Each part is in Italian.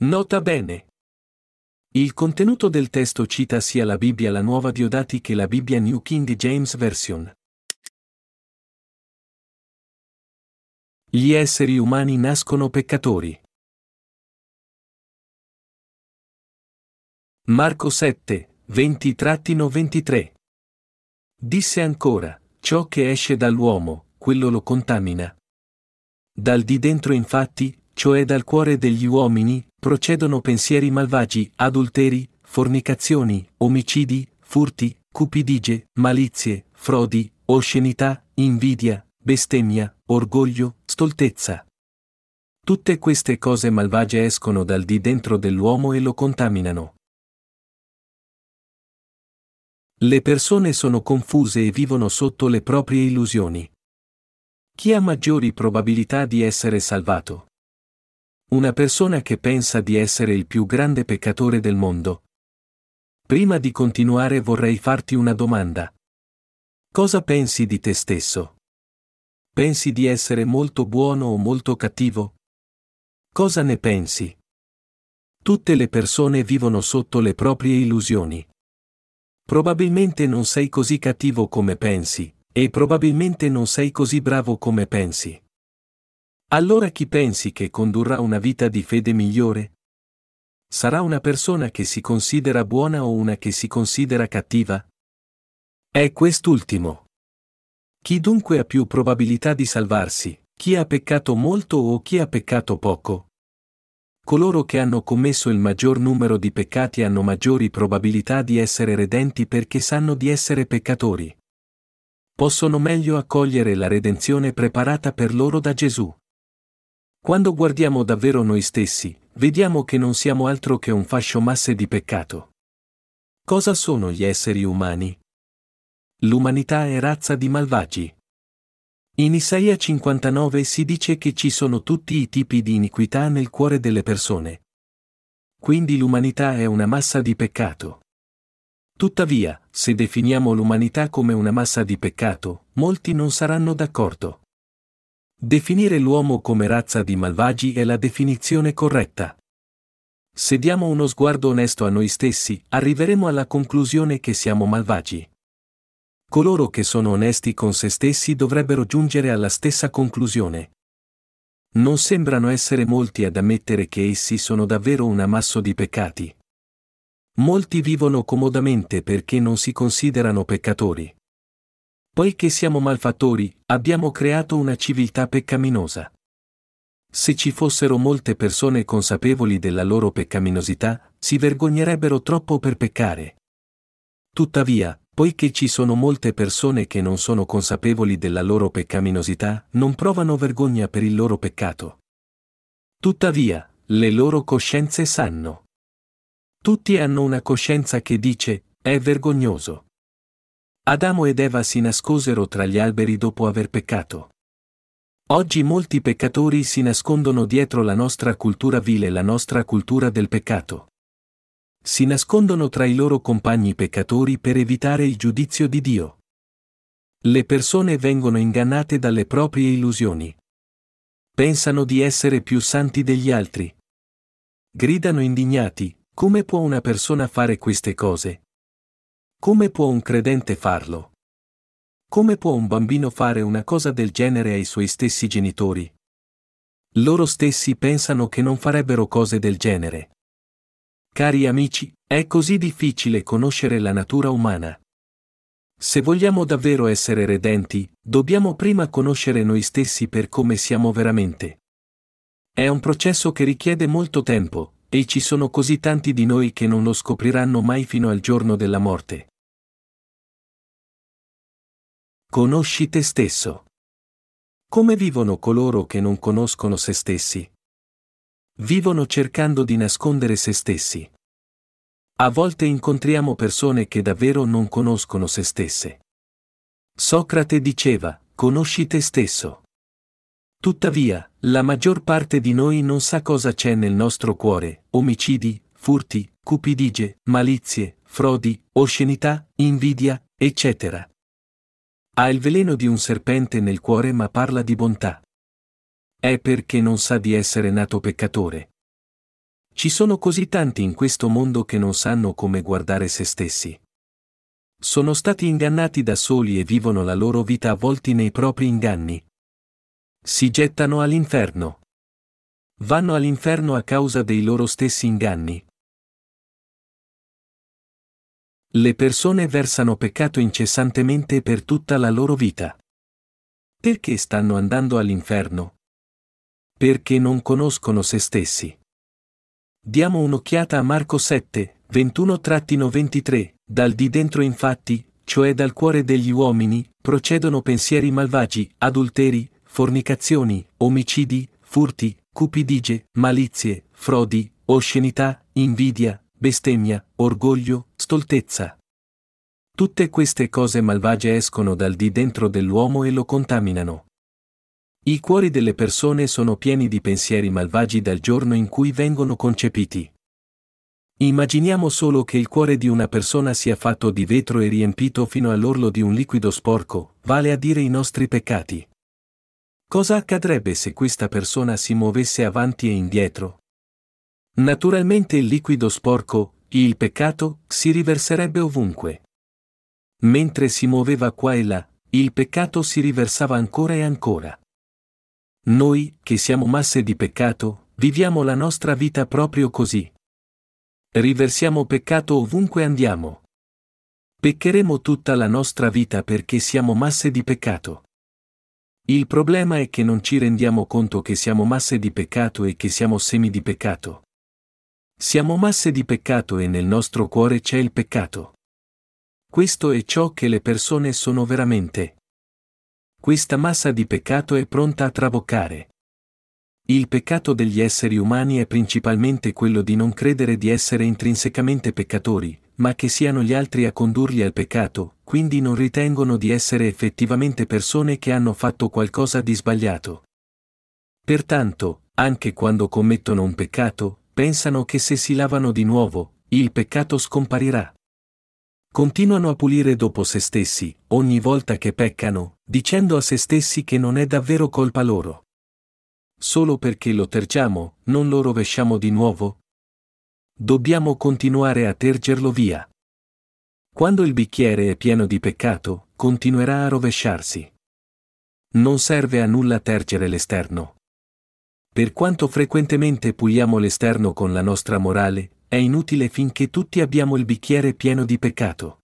Nota bene. Il contenuto del testo cita sia la Bibbia la Nuova Diodati che la Bibbia New King James Version. Gli esseri umani nascono peccatori. Marco 7, 20-23. Disse ancora, ciò che esce dall'uomo, quello lo contamina. Dal di dentro infatti, cioè dal cuore degli uomini, procedono pensieri malvagi, adulteri, fornicazioni, omicidi, furti, cupidigie, malizie, frodi, oscenità, invidia, bestemmia, orgoglio, stoltezza. Tutte queste cose malvagie escono dal di dentro dell'uomo e lo contaminano. Le persone sono confuse e vivono sotto le proprie illusioni. Chi ha maggiori probabilità di essere salvato? Una persona che pensa di essere il più grande peccatore del mondo. Prima di continuare vorrei farti una domanda. Cosa pensi di te stesso? Pensi di essere molto buono o molto cattivo? Cosa ne pensi? Tutte le persone vivono sotto le proprie illusioni. Probabilmente non sei così cattivo come pensi, e probabilmente non sei così bravo come pensi. Allora chi pensi che condurrà una vita di fede migliore? Sarà una persona che si considera buona o una che si considera cattiva? È quest'ultimo. Chi dunque ha più probabilità di salvarsi, chi ha peccato molto o chi ha peccato poco? Coloro che hanno commesso il maggior numero di peccati hanno maggiori probabilità di essere redenti perché sanno di essere peccatori. Possono meglio accogliere la redenzione preparata per loro da Gesù. Quando guardiamo davvero noi stessi, vediamo che non siamo altro che un fascio masse di peccato. Cosa sono gli esseri umani? L'umanità è razza di malvagi. In Isaia 59 si dice che ci sono tutti i tipi di iniquità nel cuore delle persone. Quindi l'umanità è una massa di peccato. Tuttavia, se definiamo l'umanità come una massa di peccato, molti non saranno d'accordo. Definire l'uomo come razza di malvagi è la definizione corretta. Se diamo uno sguardo onesto a noi stessi, arriveremo alla conclusione che siamo malvagi. Coloro che sono onesti con se stessi dovrebbero giungere alla stessa conclusione. Non sembrano essere molti ad ammettere che essi sono davvero un ammasso di peccati. Molti vivono comodamente perché non si considerano peccatori. Poiché siamo malfattori, abbiamo creato una civiltà peccaminosa. Se ci fossero molte persone consapevoli della loro peccaminosità, si vergognerebbero troppo per peccare. Tuttavia, Poiché ci sono molte persone che non sono consapevoli della loro peccaminosità, non provano vergogna per il loro peccato. Tuttavia, le loro coscienze sanno. Tutti hanno una coscienza che dice, è vergognoso. Adamo ed Eva si nascosero tra gli alberi dopo aver peccato. Oggi molti peccatori si nascondono dietro la nostra cultura vile, la nostra cultura del peccato. Si nascondono tra i loro compagni peccatori per evitare il giudizio di Dio. Le persone vengono ingannate dalle proprie illusioni. Pensano di essere più santi degli altri. Gridano indignati, come può una persona fare queste cose? Come può un credente farlo? Come può un bambino fare una cosa del genere ai suoi stessi genitori? Loro stessi pensano che non farebbero cose del genere. Cari amici, è così difficile conoscere la natura umana. Se vogliamo davvero essere redenti, dobbiamo prima conoscere noi stessi per come siamo veramente. È un processo che richiede molto tempo, e ci sono così tanti di noi che non lo scopriranno mai fino al giorno della morte. Conosci te stesso. Come vivono coloro che non conoscono se stessi? Vivono cercando di nascondere se stessi. A volte incontriamo persone che davvero non conoscono se stesse. Socrate diceva, conosci te stesso. Tuttavia, la maggior parte di noi non sa cosa c'è nel nostro cuore, omicidi, furti, cupidigie, malizie, frodi, oscenità, invidia, eccetera. Ha il veleno di un serpente nel cuore ma parla di bontà. È perché non sa di essere nato peccatore. Ci sono così tanti in questo mondo che non sanno come guardare se stessi. Sono stati ingannati da soli e vivono la loro vita avvolti nei propri inganni. Si gettano all'inferno. Vanno all'inferno a causa dei loro stessi inganni. Le persone versano peccato incessantemente per tutta la loro vita. Perché stanno andando all'inferno? Perché non conoscono se stessi. Diamo un'occhiata a Marco 7, 21-23, dal di dentro infatti, cioè dal cuore degli uomini, procedono pensieri malvagi, adulteri, fornicazioni, omicidi, furti, cupidigie, malizie, frodi, oscenità, invidia, bestemmia, orgoglio, stoltezza. Tutte queste cose malvagie escono dal di dentro dell'uomo e lo contaminano. I cuori delle persone sono pieni di pensieri malvagi dal giorno in cui vengono concepiti. Immaginiamo solo che il cuore di una persona sia fatto di vetro e riempito fino all'orlo di un liquido sporco, vale a dire i nostri peccati. Cosa accadrebbe se questa persona si muovesse avanti e indietro? Naturalmente il liquido sporco, il peccato, si riverserebbe ovunque. Mentre si muoveva qua e là, il peccato si riversava ancora e ancora. Noi, che siamo masse di peccato, viviamo la nostra vita proprio così. Riversiamo peccato ovunque andiamo. Peccheremo tutta la nostra vita perché siamo masse di peccato. Il problema è che non ci rendiamo conto che siamo masse di peccato e che siamo semi di peccato. Siamo masse di peccato e nel nostro cuore c'è il peccato. Questo è ciò che le persone sono veramente. Questa massa di peccato è pronta a traboccare. Il peccato degli esseri umani è principalmente quello di non credere di essere intrinsecamente peccatori, ma che siano gli altri a condurli al peccato, quindi non ritengono di essere effettivamente persone che hanno fatto qualcosa di sbagliato. Pertanto, anche quando commettono un peccato, pensano che se si lavano di nuovo, il peccato scomparirà. Continuano a pulire dopo se stessi, ogni volta che peccano, dicendo a se stessi che non è davvero colpa loro. Solo perché lo tergiamo, non lo rovesciamo di nuovo? Dobbiamo continuare a tergerlo via. Quando il bicchiere è pieno di peccato, continuerà a rovesciarsi. Non serve a nulla tergere l'esterno. Per quanto frequentemente puliamo l'esterno con la nostra morale, è inutile finché tutti abbiamo il bicchiere pieno di peccato.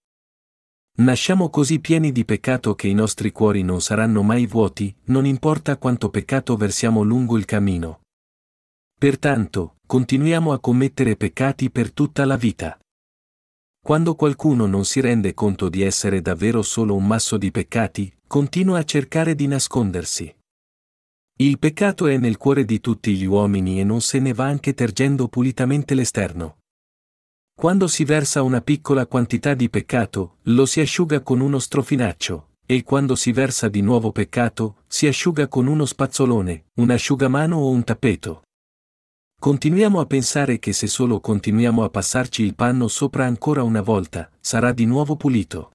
Nasciamo così pieni di peccato che i nostri cuori non saranno mai vuoti, non importa quanto peccato versiamo lungo il cammino. Pertanto, continuiamo a commettere peccati per tutta la vita. Quando qualcuno non si rende conto di essere davvero solo un masso di peccati, continua a cercare di nascondersi. Il peccato è nel cuore di tutti gli uomini e non se ne va anche tergendo pulitamente l'esterno. Quando si versa una piccola quantità di peccato, lo si asciuga con uno strofinaccio, e quando si versa di nuovo peccato, si asciuga con uno spazzolone, un asciugamano o un tappeto. Continuiamo a pensare che se solo continuiamo a passarci il panno sopra ancora una volta, sarà di nuovo pulito.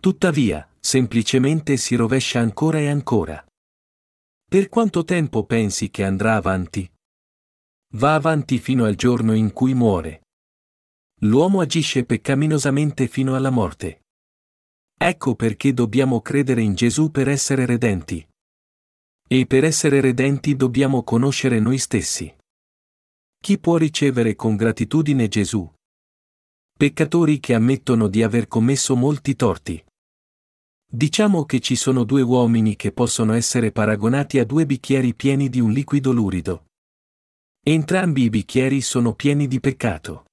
Tuttavia, semplicemente si rovescia ancora e ancora. Per quanto tempo pensi che andrà avanti? Va avanti fino al giorno in cui muore. L'uomo agisce peccaminosamente fino alla morte. Ecco perché dobbiamo credere in Gesù per essere redenti. E per essere redenti dobbiamo conoscere noi stessi. Chi può ricevere con gratitudine Gesù? Peccatori che ammettono di aver commesso molti torti. Diciamo che ci sono due uomini che possono essere paragonati a due bicchieri pieni di un liquido lurido. Entrambi i bicchieri sono pieni di peccato.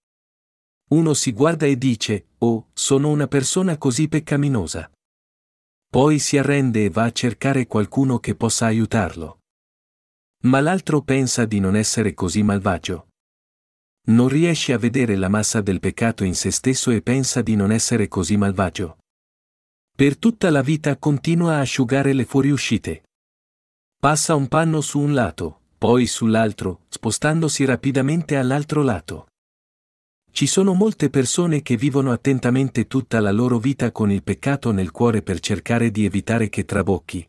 Uno si guarda e dice, oh, sono una persona così peccaminosa. Poi si arrende e va a cercare qualcuno che possa aiutarlo. Ma l'altro pensa di non essere così malvagio. Non riesce a vedere la massa del peccato in se stesso e pensa di non essere così malvagio. Per tutta la vita continua a asciugare le fuoriuscite. Passa un panno su un lato, poi sull'altro, spostandosi rapidamente all'altro lato. Ci sono molte persone che vivono attentamente tutta la loro vita con il peccato nel cuore per cercare di evitare che trabocchi.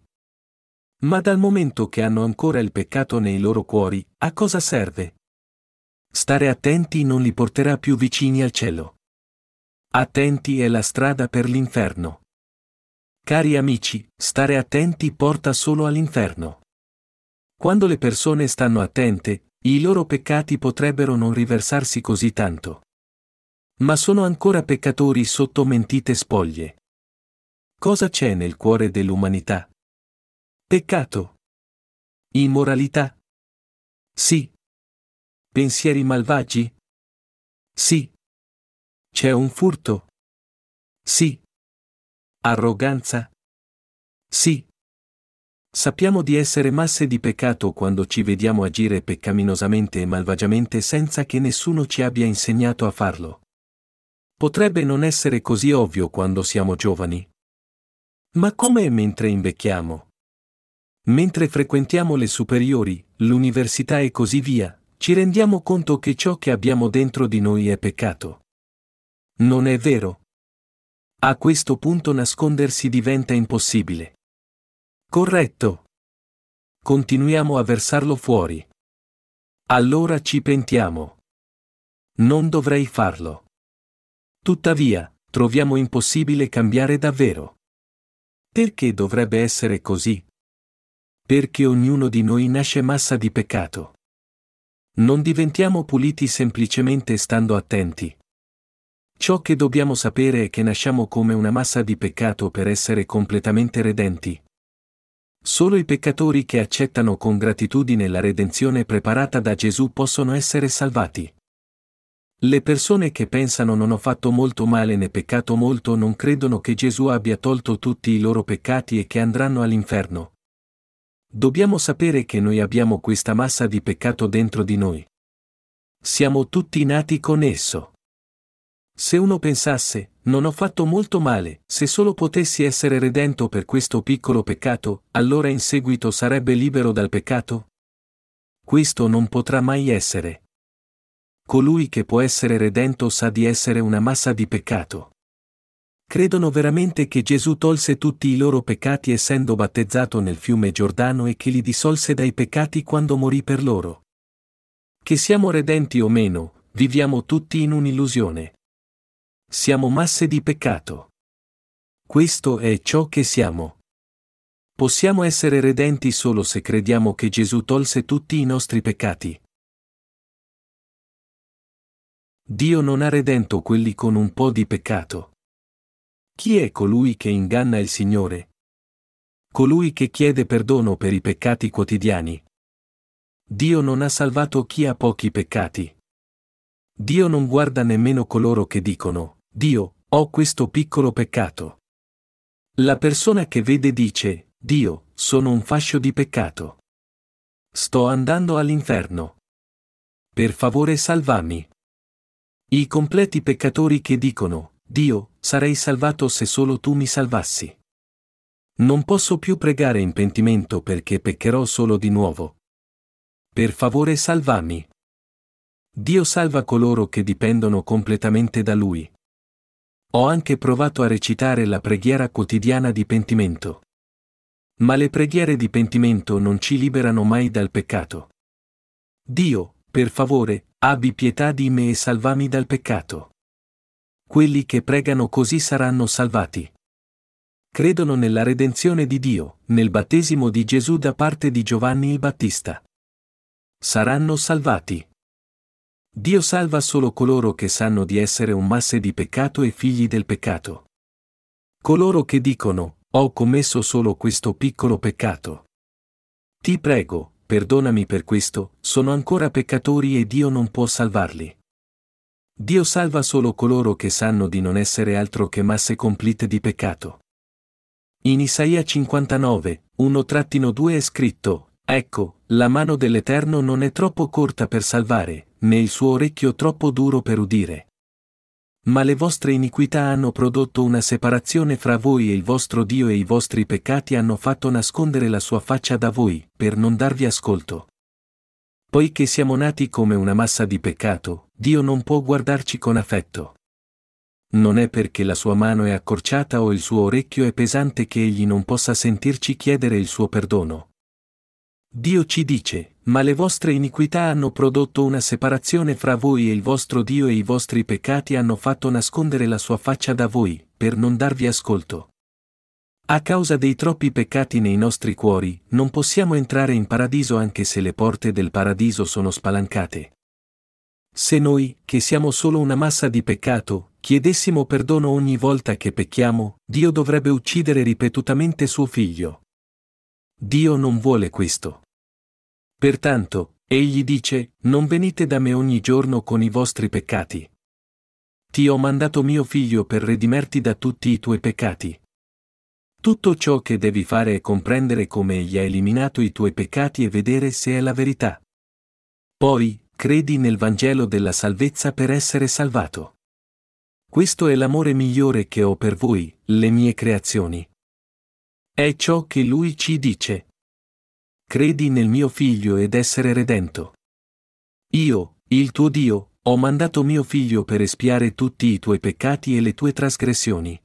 Ma dal momento che hanno ancora il peccato nei loro cuori, a cosa serve? Stare attenti non li porterà più vicini al cielo. Attenti è la strada per l'inferno. Cari amici, stare attenti porta solo all'inferno. Quando le persone stanno attente, i loro peccati potrebbero non riversarsi così tanto. Ma sono ancora peccatori sotto mentite spoglie. Cosa c'è nel cuore dell'umanità? Peccato. Immoralità. Sì. Pensieri malvagi? Sì. C'è un furto? Sì. Arroganza? Sì. Sappiamo di essere masse di peccato quando ci vediamo agire peccaminosamente e malvagiamente senza che nessuno ci abbia insegnato a farlo. Potrebbe non essere così ovvio quando siamo giovani. Ma come mentre invecchiamo? Mentre frequentiamo le superiori, l'università e così via, ci rendiamo conto che ciò che abbiamo dentro di noi è peccato. Non è vero? A questo punto nascondersi diventa impossibile. Corretto. Continuiamo a versarlo fuori. Allora ci pentiamo. Non dovrei farlo. Tuttavia, troviamo impossibile cambiare davvero. Perché dovrebbe essere così? Perché ognuno di noi nasce massa di peccato. Non diventiamo puliti semplicemente stando attenti. Ciò che dobbiamo sapere è che nasciamo come una massa di peccato per essere completamente redenti. Solo i peccatori che accettano con gratitudine la redenzione preparata da Gesù possono essere salvati. Le persone che pensano non ho fatto molto male né peccato molto non credono che Gesù abbia tolto tutti i loro peccati e che andranno all'inferno. Dobbiamo sapere che noi abbiamo questa massa di peccato dentro di noi. Siamo tutti nati con esso. Se uno pensasse, non ho fatto molto male, se solo potessi essere redento per questo piccolo peccato, allora in seguito sarebbe libero dal peccato? Questo non potrà mai essere. Colui che può essere redento sa di essere una massa di peccato. Credono veramente che Gesù tolse tutti i loro peccati essendo battezzato nel fiume Giordano e che li dissolse dai peccati quando morì per loro. Che siamo redenti o meno, viviamo tutti in un'illusione. Siamo masse di peccato. Questo è ciò che siamo. Possiamo essere redenti solo se crediamo che Gesù tolse tutti i nostri peccati. Dio non ha redento quelli con un po' di peccato. Chi è colui che inganna il Signore? Colui che chiede perdono per i peccati quotidiani. Dio non ha salvato chi ha pochi peccati. Dio non guarda nemmeno coloro che dicono, Dio, ho questo piccolo peccato. La persona che vede dice, Dio, sono un fascio di peccato. Sto andando all'inferno. Per favore salvami. I completi peccatori che dicono, Dio, sarei salvato se solo tu mi salvassi. Non posso più pregare in pentimento perché peccherò solo di nuovo. Per favore salvami. Dio salva coloro che dipendono completamente da Lui. Ho anche provato a recitare la preghiera quotidiana di pentimento. Ma le preghiere di pentimento non ci liberano mai dal peccato. Dio, per favore, abbi pietà di me e salvami dal peccato. Quelli che pregano così saranno salvati. Credono nella redenzione di Dio, nel battesimo di Gesù da parte di Giovanni il Battista. Saranno salvati. Dio salva solo coloro che sanno di essere un masse di peccato e figli del peccato. Coloro che dicono, ho commesso solo questo piccolo peccato. Ti prego, perdonami per questo, sono ancora peccatori e Dio non può salvarli. Dio salva solo coloro che sanno di non essere altro che masse complete di peccato. In Isaia 59, 1-2 è scritto, Ecco, la mano dell'Eterno non è troppo corta per salvare, né il suo orecchio troppo duro per udire. Ma le vostre iniquità hanno prodotto una separazione fra voi e il vostro Dio e i vostri peccati hanno fatto nascondere la sua faccia da voi, per non darvi ascolto. Poiché siamo nati come una massa di peccato, Dio non può guardarci con affetto. Non è perché la sua mano è accorciata o il suo orecchio è pesante che egli non possa sentirci chiedere il suo perdono. Dio ci dice, ma le vostre iniquità hanno prodotto una separazione fra voi e il vostro Dio e i vostri peccati hanno fatto nascondere la sua faccia da voi, per non darvi ascolto. A causa dei troppi peccati nei nostri cuori, non possiamo entrare in paradiso anche se le porte del paradiso sono spalancate. Se noi, che siamo solo una massa di peccato, chiedessimo perdono ogni volta che pecchiamo, Dio dovrebbe uccidere ripetutamente suo figlio. Dio non vuole questo. Pertanto, egli dice, non venite da me ogni giorno con i vostri peccati. Ti ho mandato mio figlio per redimerti da tutti i tuoi peccati. Tutto ciò che devi fare è comprendere come Egli ha eliminato i tuoi peccati e vedere se è la verità. Poi, credi nel Vangelo della salvezza per essere salvato. Questo è l'amore migliore che ho per voi, le mie creazioni. È ciò che Lui ci dice. Credi nel mio figlio ed essere redento. Io, il tuo Dio, ho mandato mio figlio per espiare tutti i tuoi peccati e le tue trasgressioni.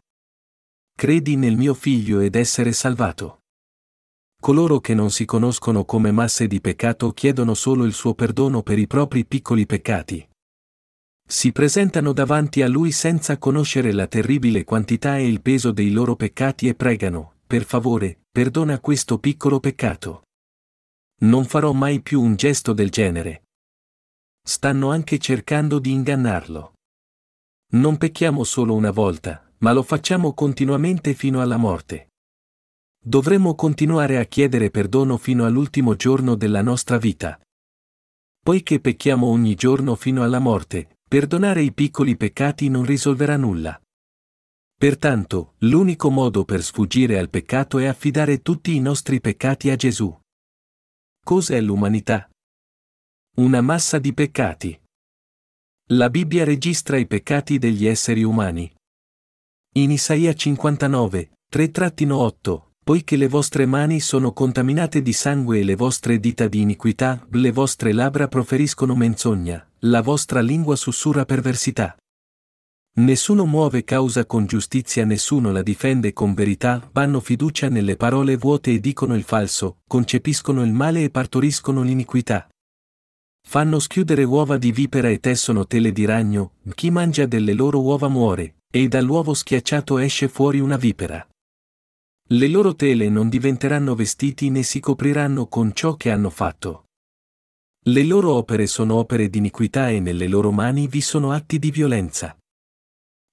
Credi nel mio figlio ed essere salvato. Coloro che non si conoscono come masse di peccato chiedono solo il suo perdono per i propri piccoli peccati. Si presentano davanti a lui senza conoscere la terribile quantità e il peso dei loro peccati e pregano, per favore, perdona questo piccolo peccato. Non farò mai più un gesto del genere. Stanno anche cercando di ingannarlo. Non pecchiamo solo una volta, ma lo facciamo continuamente fino alla morte. Dovremmo continuare a chiedere perdono fino all'ultimo giorno della nostra vita. Poiché pecchiamo ogni giorno fino alla morte, perdonare i piccoli peccati non risolverà nulla. Pertanto, l'unico modo per sfuggire al peccato è affidare tutti i nostri peccati a Gesù. Cos'è l'umanità? Una massa di peccati. La Bibbia registra i peccati degli esseri umani. In Isaia 59, 3-8, poiché le vostre mani sono contaminate di sangue e le vostre dita di iniquità, le vostre labbra proferiscono menzogna, la vostra lingua sussurra perversità. Nessuno muove causa con giustizia, nessuno la difende con verità, vanno fiducia nelle parole vuote e dicono il falso, concepiscono il male e partoriscono l'iniquità. Fanno schiudere uova di vipera e tessono tele di ragno, chi mangia delle loro uova muore, e dall'uovo schiacciato esce fuori una vipera. Le loro tele non diventeranno vestiti né si copriranno con ciò che hanno fatto. Le loro opere sono opere di iniquità e nelle loro mani vi sono atti di violenza.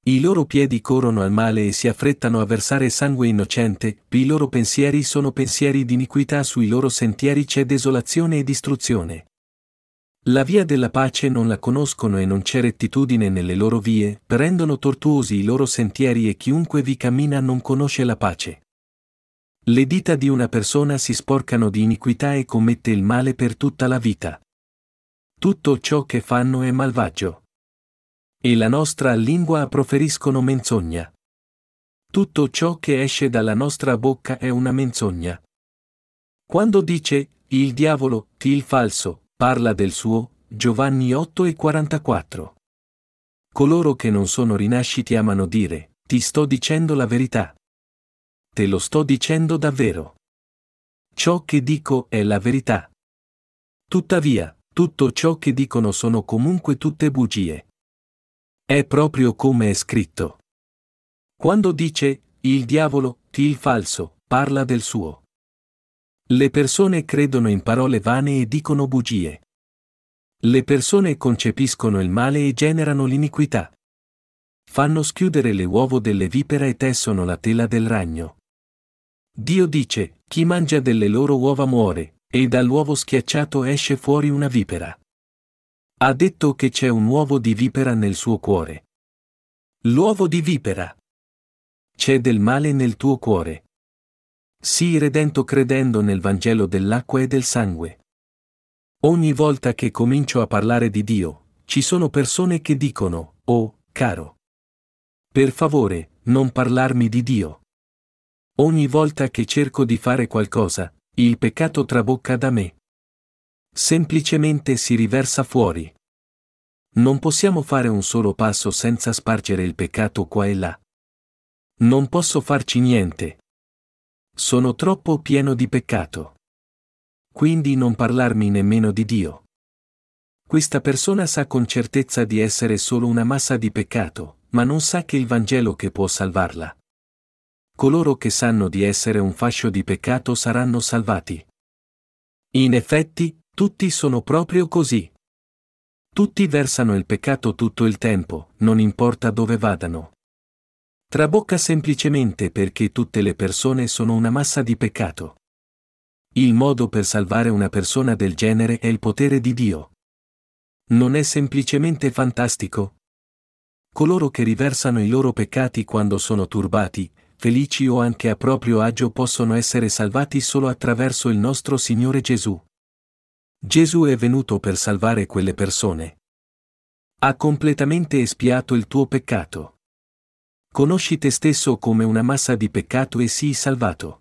I loro piedi corrono al male e si affrettano a versare sangue innocente, i loro pensieri sono pensieri di iniquità, sui loro sentieri c'è desolazione e distruzione. La via della pace non la conoscono e non c'è rettitudine nelle loro vie, rendono tortuosi i loro sentieri e chiunque vi cammina non conosce la pace. Le dita di una persona si sporcano di iniquità e commette il male per tutta la vita. Tutto ciò che fanno è malvagio. E la nostra lingua proferiscono menzogna. Tutto ciò che esce dalla nostra bocca è una menzogna. Quando dice, il diavolo, il falso, Parla del suo, Giovanni 8 e 44. Coloro che non sono rinasciti amano dire, ti sto dicendo la verità. Te lo sto dicendo davvero. Ciò che dico è la verità. Tuttavia, tutto ciò che dicono sono comunque tutte bugie. È proprio come è scritto. Quando dice, il diavolo, il falso, parla del suo. Le persone credono in parole vane e dicono bugie. Le persone concepiscono il male e generano l'iniquità. Fanno schiudere le uova delle vipere e tessono la tela del ragno. Dio dice, chi mangia delle loro uova muore, e dall'uovo schiacciato esce fuori una vipera. Ha detto che c'è un uovo di vipera nel suo cuore. L'uovo di vipera. C'è del male nel tuo cuore. Sii redento credendo nel Vangelo dell'acqua e del sangue. Ogni volta che comincio a parlare di Dio, ci sono persone che dicono, oh, caro. Per favore, non parlarmi di Dio. Ogni volta che cerco di fare qualcosa, il peccato trabocca da me. Semplicemente si riversa fuori. Non possiamo fare un solo passo senza spargere il peccato qua e là. Non posso farci niente, sono troppo pieno di peccato. Quindi non parlarmi nemmeno di Dio. Questa persona sa con certezza di essere solo una massa di peccato, ma non sa che il Vangelo che può salvarla. Coloro che sanno di essere un fascio di peccato saranno salvati. In effetti, tutti sono proprio così. Tutti versano il peccato tutto il tempo, non importa dove vadano. Trabocca semplicemente perché tutte le persone sono una massa di peccato. Il modo per salvare una persona del genere è il potere di Dio. Non è semplicemente fantastico? Coloro che riversano i loro peccati quando sono turbati, felici o anche a proprio agio possono essere salvati solo attraverso il nostro Signore Gesù. Gesù è venuto per salvare quelle persone. Ha completamente espiato il tuo peccato. Conosci te stesso come una massa di peccato e sii salvato.